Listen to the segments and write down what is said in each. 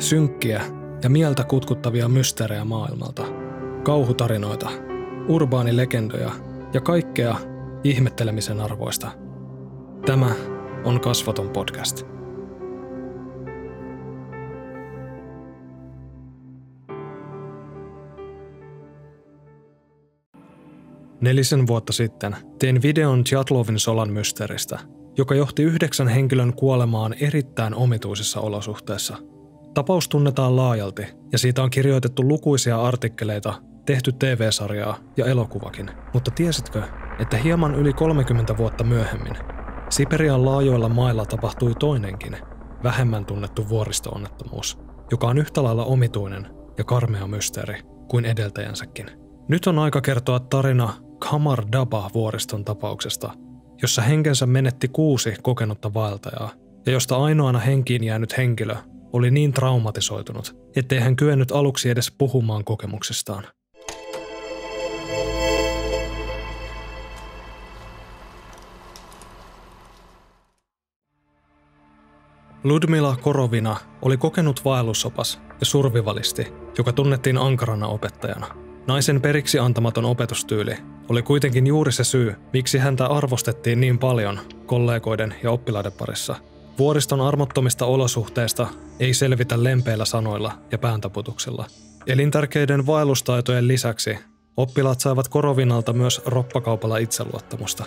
Synkkiä ja mieltä kutkuttavia mysteerejä maailmalta. Kauhutarinoita, urbaanilegendoja ja kaikkea ihmettelemisen arvoista. Tämä on Kasvaton podcast. Nelisen vuotta sitten tein videon Jatlovin solan mysteeristä, joka johti yhdeksän henkilön kuolemaan erittäin omituisissa olosuhteissa – Tapaus tunnetaan laajalti ja siitä on kirjoitettu lukuisia artikkeleita, tehty TV-sarjaa ja elokuvakin. Mutta tiesitkö, että hieman yli 30 vuotta myöhemmin Siperian laajoilla mailla tapahtui toinenkin, vähemmän tunnettu vuoristoonnettomuus, joka on yhtä lailla omituinen ja karmea mysteeri kuin edeltäjänsäkin. Nyt on aika kertoa tarina Kamar Daba vuoriston tapauksesta, jossa henkensä menetti kuusi kokenutta vaeltajaa, ja josta ainoana henkiin jäänyt henkilö oli niin traumatisoitunut, ettei hän kyennyt aluksi edes puhumaan kokemuksestaan. Ludmila Korovina oli kokenut vaellusopas ja survivalisti, joka tunnettiin ankarana opettajana. Naisen periksi antamaton opetustyyli oli kuitenkin juuri se syy, miksi häntä arvostettiin niin paljon kollegoiden ja oppilaiden parissa – Vuoriston armottomista olosuhteista ei selvitä lempeillä sanoilla ja pääntaputuksella. Elintärkeiden vaellustaitojen lisäksi oppilaat saivat Korovinalta myös roppakaupalla itseluottamusta.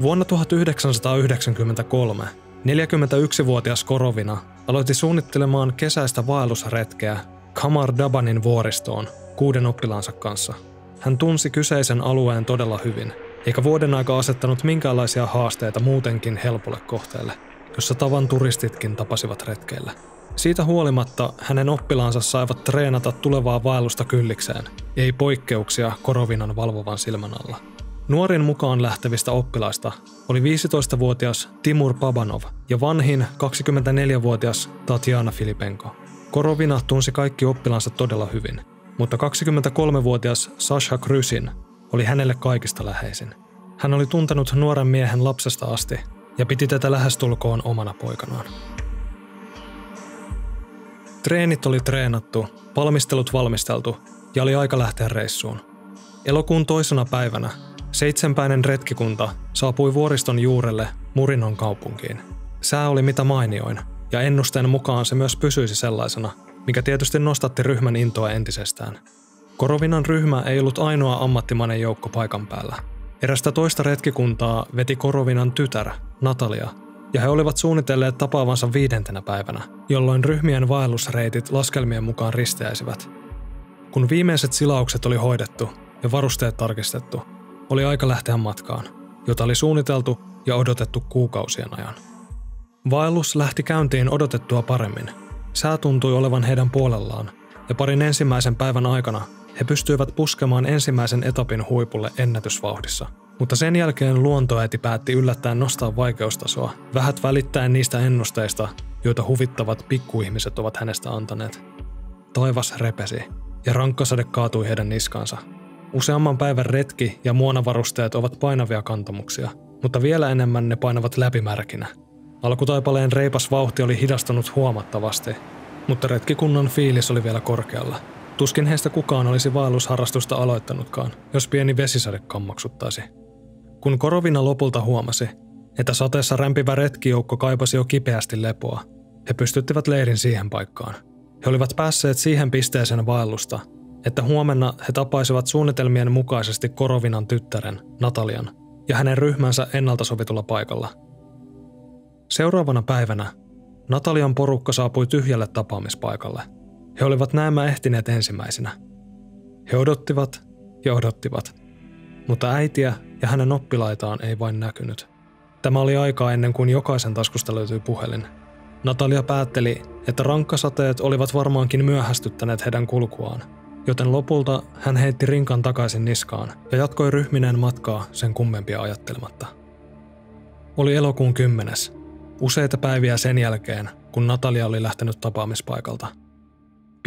Vuonna 1993 41-vuotias Korovina aloitti suunnittelemaan kesäistä vaellusretkeä Kamar Dabanin vuoristoon kuuden oppilaansa kanssa. Hän tunsi kyseisen alueen todella hyvin, eikä vuoden aika asettanut minkäänlaisia haasteita muutenkin helpolle kohteelle – jossa tavan turistitkin tapasivat retkeillä. Siitä huolimatta hänen oppilaansa saivat treenata tulevaa vaellusta kyllikseen, ei poikkeuksia Korovinan valvovan silmän alla. Nuorin mukaan lähtevistä oppilaista oli 15-vuotias Timur Pabanov ja vanhin 24-vuotias Tatjana Filipenko. Korovina tunsi kaikki oppilaansa todella hyvin, mutta 23-vuotias Sasha Krysin oli hänelle kaikista läheisin. Hän oli tuntenut nuoren miehen lapsesta asti ja piti tätä lähestulkoon omana poikanaan. Treenit oli treenattu, valmistelut valmisteltu ja oli aika lähteä reissuun. Elokuun toisena päivänä seitsempäinen retkikunta saapui vuoriston juurelle Murinon kaupunkiin. Sää oli mitä mainioin, ja ennusteen mukaan se myös pysyisi sellaisena, mikä tietysti nostatti ryhmän intoa entisestään. Korovinan ryhmä ei ollut ainoa ammattimainen joukko paikan päällä – Erästä toista retkikuntaa veti Korovinan tytär, Natalia, ja he olivat suunnitelleet tapaavansa viidentenä päivänä, jolloin ryhmien vaellusreitit laskelmien mukaan risteäisivät. Kun viimeiset silaukset oli hoidettu ja varusteet tarkistettu, oli aika lähteä matkaan, jota oli suunniteltu ja odotettu kuukausien ajan. Vaellus lähti käyntiin odotettua paremmin. Sää tuntui olevan heidän puolellaan, ja parin ensimmäisen päivän aikana he pystyivät puskemaan ensimmäisen etapin huipulle ennätysvauhdissa. Mutta sen jälkeen luontoäiti päätti yllättäen nostaa vaikeustasoa, vähät välittäen niistä ennusteista, joita huvittavat pikkuihmiset ovat hänestä antaneet. Taivas repesi, ja rankkasade kaatui heidän niskansa. Useamman päivän retki ja muonavarusteet ovat painavia kantamuksia, mutta vielä enemmän ne painavat läpimärkinä. Alkutaipaleen reipas vauhti oli hidastunut huomattavasti, mutta retkikunnan fiilis oli vielä korkealla – Tuskin heistä kukaan olisi vaellusharrastusta aloittanutkaan, jos pieni vesisade kammaksuttaisi. Kun Korovina lopulta huomasi, että sateessa rämpivä retkijoukko kaipasi jo kipeästi lepoa, he pystyttivät leirin siihen paikkaan. He olivat päässeet siihen pisteeseen vaellusta, että huomenna he tapaisivat suunnitelmien mukaisesti Korovinan tyttären, Natalian, ja hänen ryhmänsä ennalta sovitulla paikalla. Seuraavana päivänä Natalian porukka saapui tyhjälle tapaamispaikalle – he olivat näemmä ehtineet ensimmäisenä. He odottivat ja odottivat, mutta äitiä ja hänen oppilaitaan ei vain näkynyt. Tämä oli aikaa ennen kuin jokaisen taskusta löytyi puhelin. Natalia päätteli, että rankkasateet olivat varmaankin myöhästyttäneet heidän kulkuaan, joten lopulta hän heitti rinkan takaisin niskaan ja jatkoi ryhminen matkaa sen kummempia ajattelematta. Oli elokuun kymmenes, useita päiviä sen jälkeen, kun Natalia oli lähtenyt tapaamispaikalta –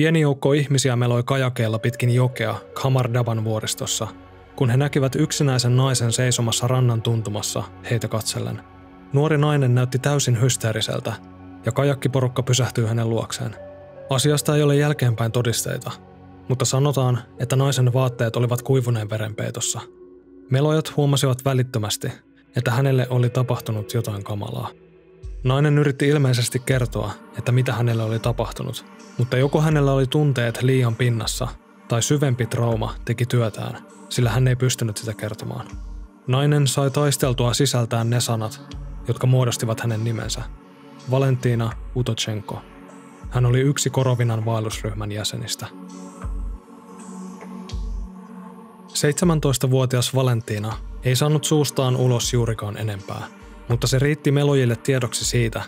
Pieni joukko ihmisiä meloi kajakeella pitkin jokea Kamardaban vuoristossa, kun he näkivät yksinäisen naisen seisomassa rannan tuntumassa heitä katsellen. Nuori nainen näytti täysin hysteeriseltä, ja kajakkiporukka pysähtyi hänen luokseen. Asiasta ei ole jälkeenpäin todisteita, mutta sanotaan, että naisen vaatteet olivat kuivuneen verenpeitossa. Melojat huomasivat välittömästi, että hänelle oli tapahtunut jotain kamalaa. Nainen yritti ilmeisesti kertoa, että mitä hänelle oli tapahtunut, mutta joko hänellä oli tunteet liian pinnassa tai syvempi trauma teki työtään, sillä hän ei pystynyt sitä kertomaan. Nainen sai taisteltua sisältään ne sanat, jotka muodostivat hänen nimensä. Valentina Utochenko. Hän oli yksi Korovinan vaellusryhmän jäsenistä. 17-vuotias Valentina ei saanut suustaan ulos juurikaan enempää, mutta se riitti melojille tiedoksi siitä,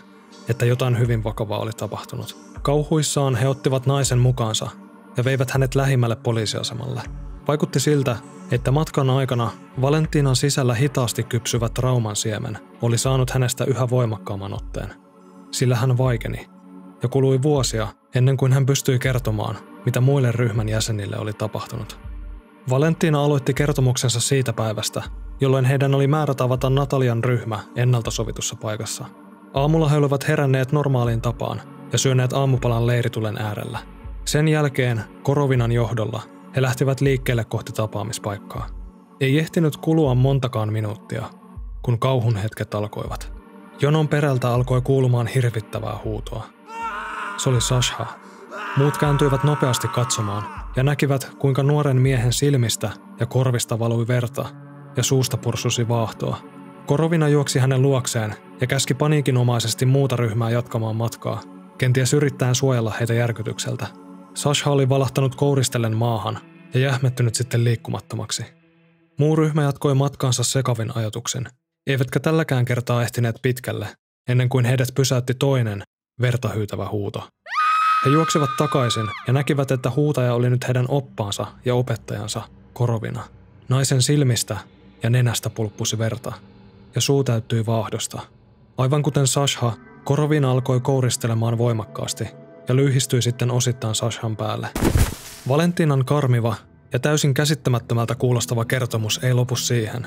että jotain hyvin vakavaa oli tapahtunut. Kauhuissaan he ottivat naisen mukaansa ja veivät hänet lähimmälle poliisiasemalle. Vaikutti siltä, että matkan aikana Valentinan sisällä hitaasti kypsyvä trauman siemen oli saanut hänestä yhä voimakkaamman otteen. Sillä hän vaikeni, ja kului vuosia ennen kuin hän pystyi kertomaan, mitä muille ryhmän jäsenille oli tapahtunut. Valentina aloitti kertomuksensa siitä päivästä, jolloin heidän oli määrä tavata Natalian ryhmä ennalta sovitussa paikassa. Aamulla he olivat heränneet normaaliin tapaan ja syöneet aamupalan leiritulen äärellä. Sen jälkeen Korovinan johdolla he lähtivät liikkeelle kohti tapaamispaikkaa. Ei ehtinyt kulua montakaan minuuttia, kun kauhun hetket alkoivat. Jonon perältä alkoi kuulumaan hirvittävää huutoa. Se oli Sasha. Muut kääntyivät nopeasti katsomaan ja näkivät, kuinka nuoren miehen silmistä ja korvista valui verta ja suusta pursusi vaahtoa. Korovina juoksi hänen luokseen ja käski paniikinomaisesti muuta ryhmää jatkamaan matkaa, kenties yrittäen suojella heitä järkytykseltä – Sasha oli valahtanut kouristellen maahan ja jähmettynyt sitten liikkumattomaksi. Muu ryhmä jatkoi matkaansa sekavin ajatuksen, eivätkä tälläkään kertaa ehtineet pitkälle, ennen kuin heidät pysäytti toinen, verta hyytävä huuto. He juoksivat takaisin ja näkivät, että huutaja oli nyt heidän oppaansa ja opettajansa korovina. Naisen silmistä ja nenästä pulppusi verta, ja suu täyttyi vaahdosta. Aivan kuten Sasha, Korovina alkoi kouristelemaan voimakkaasti ja lyhistyi sitten osittain Sashan päälle. Valentinan karmiva ja täysin käsittämättömältä kuulostava kertomus ei lopu siihen,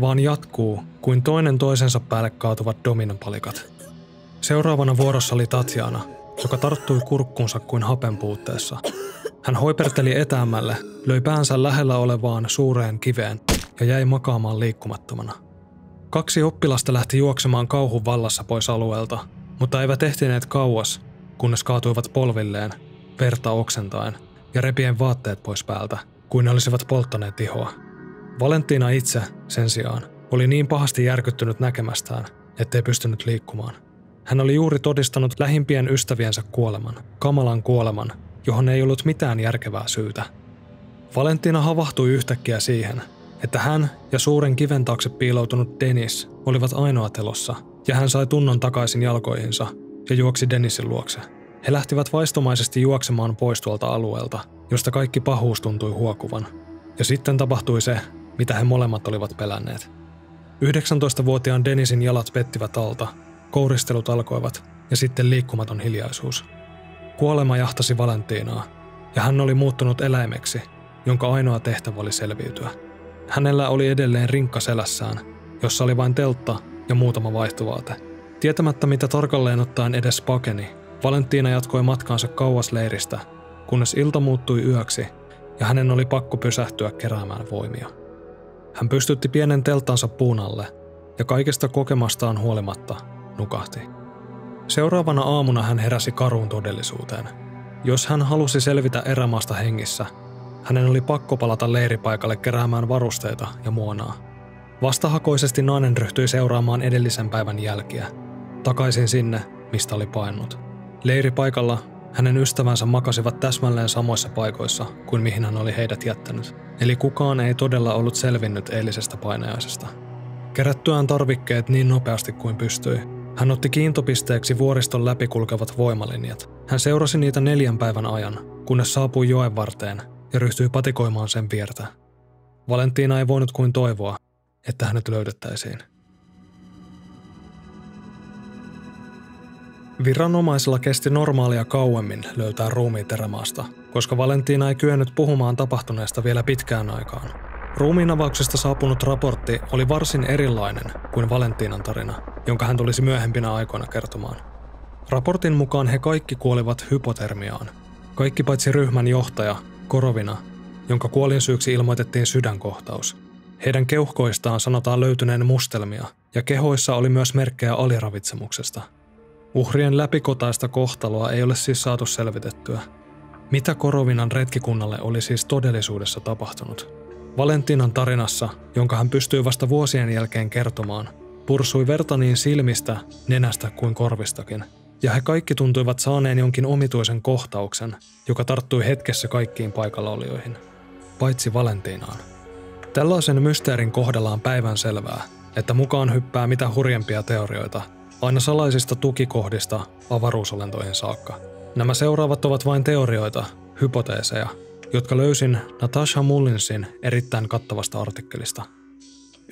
vaan jatkuu kuin toinen toisensa päälle kaatuvat dominopalikat. Seuraavana vuorossa oli Tatjana, joka tarttui kurkkuunsa kuin hapen puutteessa. Hän hoiperteli etäämälle, löi päänsä lähellä olevaan suureen kiveen ja jäi makaamaan liikkumattomana. Kaksi oppilasta lähti juoksemaan kauhun vallassa pois alueelta, mutta eivät ehtineet kauas, kunnes kaatuivat polvilleen, verta oksentaen ja repien vaatteet pois päältä, kuin ne olisivat polttaneet ihoa. Valentina itse, sen sijaan, oli niin pahasti järkyttynyt näkemästään, ettei pystynyt liikkumaan. Hän oli juuri todistanut lähimpien ystäviensä kuoleman, kamalan kuoleman, johon ei ollut mitään järkevää syytä. Valentina havahtui yhtäkkiä siihen, että hän ja suuren kiven taakse piiloutunut Dennis olivat ainoa telossa, ja hän sai tunnon takaisin jalkoihinsa ja juoksi Dennisin luokse. He lähtivät vaistomaisesti juoksemaan pois tuolta alueelta, josta kaikki pahuus tuntui huokuvan. Ja sitten tapahtui se, mitä he molemmat olivat pelänneet. 19-vuotiaan Denisin jalat pettivät alta, kouristelut alkoivat ja sitten liikkumaton hiljaisuus. Kuolema jahtasi Valentinaa ja hän oli muuttunut eläimeksi, jonka ainoa tehtävä oli selviytyä. Hänellä oli edelleen rinkka selässään, jossa oli vain teltta ja muutama vaihtovaate – Tietämättä mitä tarkalleen ottaen edes pakeni, Valentina jatkoi matkaansa kauas leiristä, kunnes ilta muuttui yöksi ja hänen oli pakko pysähtyä keräämään voimia. Hän pystytti pienen teltansa puun alle ja kaikesta kokemastaan huolimatta nukahti. Seuraavana aamuna hän heräsi karuun todellisuuteen. Jos hän halusi selvitä erämaasta hengissä, hänen oli pakko palata leiripaikalle keräämään varusteita ja muonaa. Vastahakoisesti nainen ryhtyi seuraamaan edellisen päivän jälkiä – takaisin sinne, mistä oli painut. Leiripaikalla hänen ystävänsä makasivat täsmälleen samoissa paikoissa kuin mihin hän oli heidät jättänyt. Eli kukaan ei todella ollut selvinnyt eilisestä painajaisesta. Kerättyään tarvikkeet niin nopeasti kuin pystyi, hän otti kiintopisteeksi vuoriston läpikulkevat voimalinjat. Hän seurasi niitä neljän päivän ajan, kunnes saapui joen varteen ja ryhtyi patikoimaan sen viertä. Valentina ei voinut kuin toivoa, että hänet löydettäisiin. Viranomaisilla kesti normaalia kauemmin löytää ruumiit erämaasta, koska Valentina ei kyennyt puhumaan tapahtuneesta vielä pitkään aikaan. Ruumiin avauksesta saapunut raportti oli varsin erilainen kuin Valentinan tarina, jonka hän tulisi myöhempinä aikoina kertomaan. Raportin mukaan he kaikki kuolivat hypotermiaan. Kaikki paitsi ryhmän johtaja, Korovina, jonka kuolinsyyksi ilmoitettiin sydänkohtaus. Heidän keuhkoistaan sanotaan löytyneen mustelmia, ja kehoissa oli myös merkkejä aliravitsemuksesta. Uhrien läpikotaista kohtaloa ei ole siis saatu selvitettyä. Mitä Korovinan retkikunnalle oli siis todellisuudessa tapahtunut? Valentinan tarinassa, jonka hän pystyi vasta vuosien jälkeen kertomaan, pursui verta niin silmistä, nenästä kuin korvistakin, ja he kaikki tuntuivat saaneen jonkin omituisen kohtauksen, joka tarttui hetkessä kaikkiin paikallaolijoihin, paitsi Valentinaan. Tällaisen mysteerin kohdalla on päivän selvää, että mukaan hyppää mitä hurjempia teorioita, aina salaisista tukikohdista avaruusolentoihin saakka. Nämä seuraavat ovat vain teorioita, hypoteeseja, jotka löysin Natasha Mullinsin erittäin kattavasta artikkelista.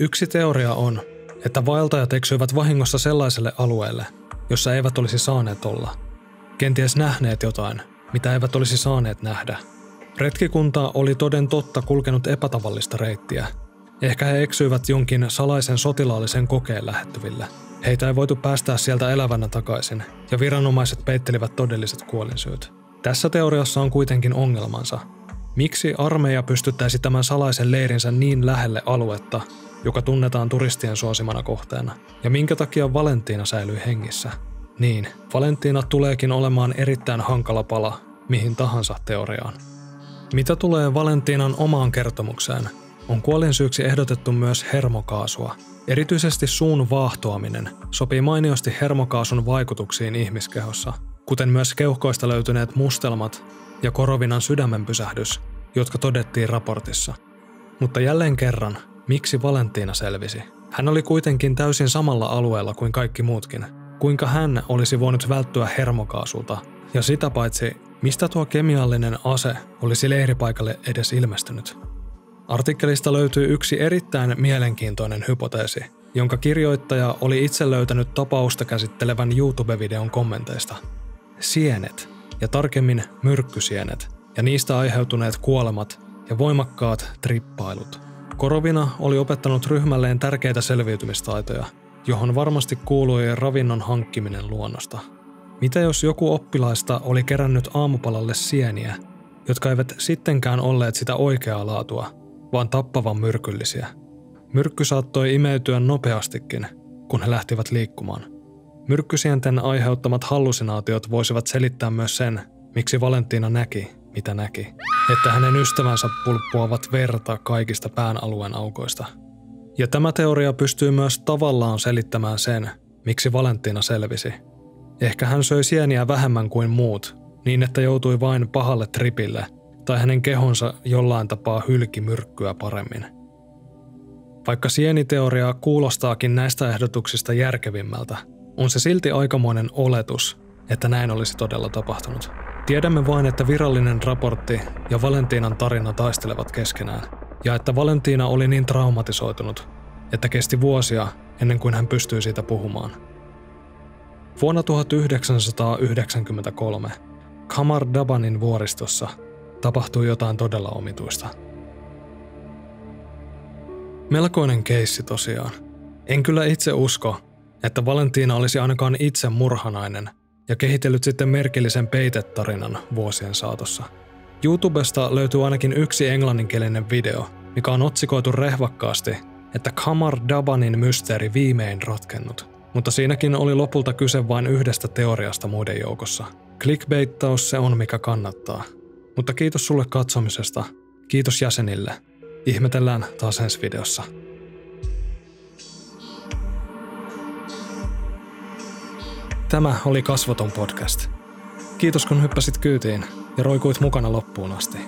Yksi teoria on, että vaeltajat eksyivät vahingossa sellaiselle alueelle, jossa eivät olisi saaneet olla. Kenties nähneet jotain, mitä eivät olisi saaneet nähdä. Retkikunta oli toden totta kulkenut epätavallista reittiä. Ehkä he eksyivät jonkin salaisen sotilaallisen kokeen lähettyville. Heitä ei voitu päästää sieltä elävänä takaisin, ja viranomaiset peittelivät todelliset kuolinsyyt. Tässä teoriassa on kuitenkin ongelmansa. Miksi armeija pystyttäisi tämän salaisen leirinsä niin lähelle aluetta, joka tunnetaan turistien suosimana kohteena. Ja minkä takia Valentina säilyi hengissä? Niin, Valentina tuleekin olemaan erittäin hankala pala mihin tahansa teoriaan. Mitä tulee Valentinan omaan kertomukseen, on kuolinsyyksi ehdotettu myös hermokaasua. Erityisesti suun vaahtoaminen sopii mainiosti hermokaasun vaikutuksiin ihmiskehossa, kuten myös keuhkoista löytyneet mustelmat ja korovinan sydämenpysähdys, jotka todettiin raportissa. Mutta jälleen kerran Miksi Valentina selvisi? Hän oli kuitenkin täysin samalla alueella kuin kaikki muutkin. Kuinka hän olisi voinut välttyä hermokaasulta? Ja sitä paitsi, mistä tuo kemiallinen ase olisi leiripaikalle edes ilmestynyt? Artikkelista löytyy yksi erittäin mielenkiintoinen hypoteesi, jonka kirjoittaja oli itse löytänyt tapausta käsittelevän YouTube-videon kommenteista. Sienet, ja tarkemmin myrkkysienet, ja niistä aiheutuneet kuolemat ja voimakkaat trippailut – Korovina oli opettanut ryhmälleen tärkeitä selviytymistaitoja, johon varmasti kuului ravinnon hankkiminen luonnosta. Mitä jos joku oppilaista oli kerännyt aamupalalle sieniä, jotka eivät sittenkään olleet sitä oikeaa laatua, vaan tappavan myrkyllisiä? Myrkky saattoi imeytyä nopeastikin, kun he lähtivät liikkumaan. Myrkkysienten aiheuttamat hallusinaatiot voisivat selittää myös sen, miksi Valentina näki, mitä näki. Että hänen ystävänsä pulppuavat verta kaikista pään alueen aukoista. Ja tämä teoria pystyy myös tavallaan selittämään sen, miksi Valentina selvisi. Ehkä hän söi sieniä vähemmän kuin muut, niin että joutui vain pahalle tripille, tai hänen kehonsa jollain tapaa hylki myrkkyä paremmin. Vaikka sieniteoria kuulostaakin näistä ehdotuksista järkevimmältä, on se silti aikamoinen oletus, että näin olisi todella tapahtunut. Tiedämme vain, että virallinen raportti ja Valentiinan tarina taistelevat keskenään, ja että Valentina oli niin traumatisoitunut, että kesti vuosia ennen kuin hän pystyi siitä puhumaan. Vuonna 1993 Kamar Dabanin vuoristossa tapahtui jotain todella omituista. Melkoinen keissi tosiaan. En kyllä itse usko, että Valentina olisi ainakaan itse murhanainen – ja kehitellyt sitten merkillisen peitetarinan vuosien saatossa. YouTubesta löytyy ainakin yksi englanninkielinen video, mikä on otsikoitu rehvakkaasti, että Kamar Dabanin mysteeri viimein ratkennut. Mutta siinäkin oli lopulta kyse vain yhdestä teoriasta muiden joukossa. Clickbaittaus se on mikä kannattaa. Mutta kiitos sulle katsomisesta. Kiitos jäsenille. Ihmetellään taas ensi videossa. Tämä oli Kasvoton podcast. Kiitos kun hyppäsit kyytiin ja roikuit mukana loppuun asti.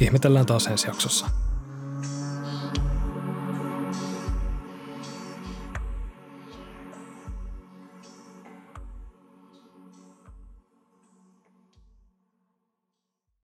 Ihmetellään taas ensi jaksossa.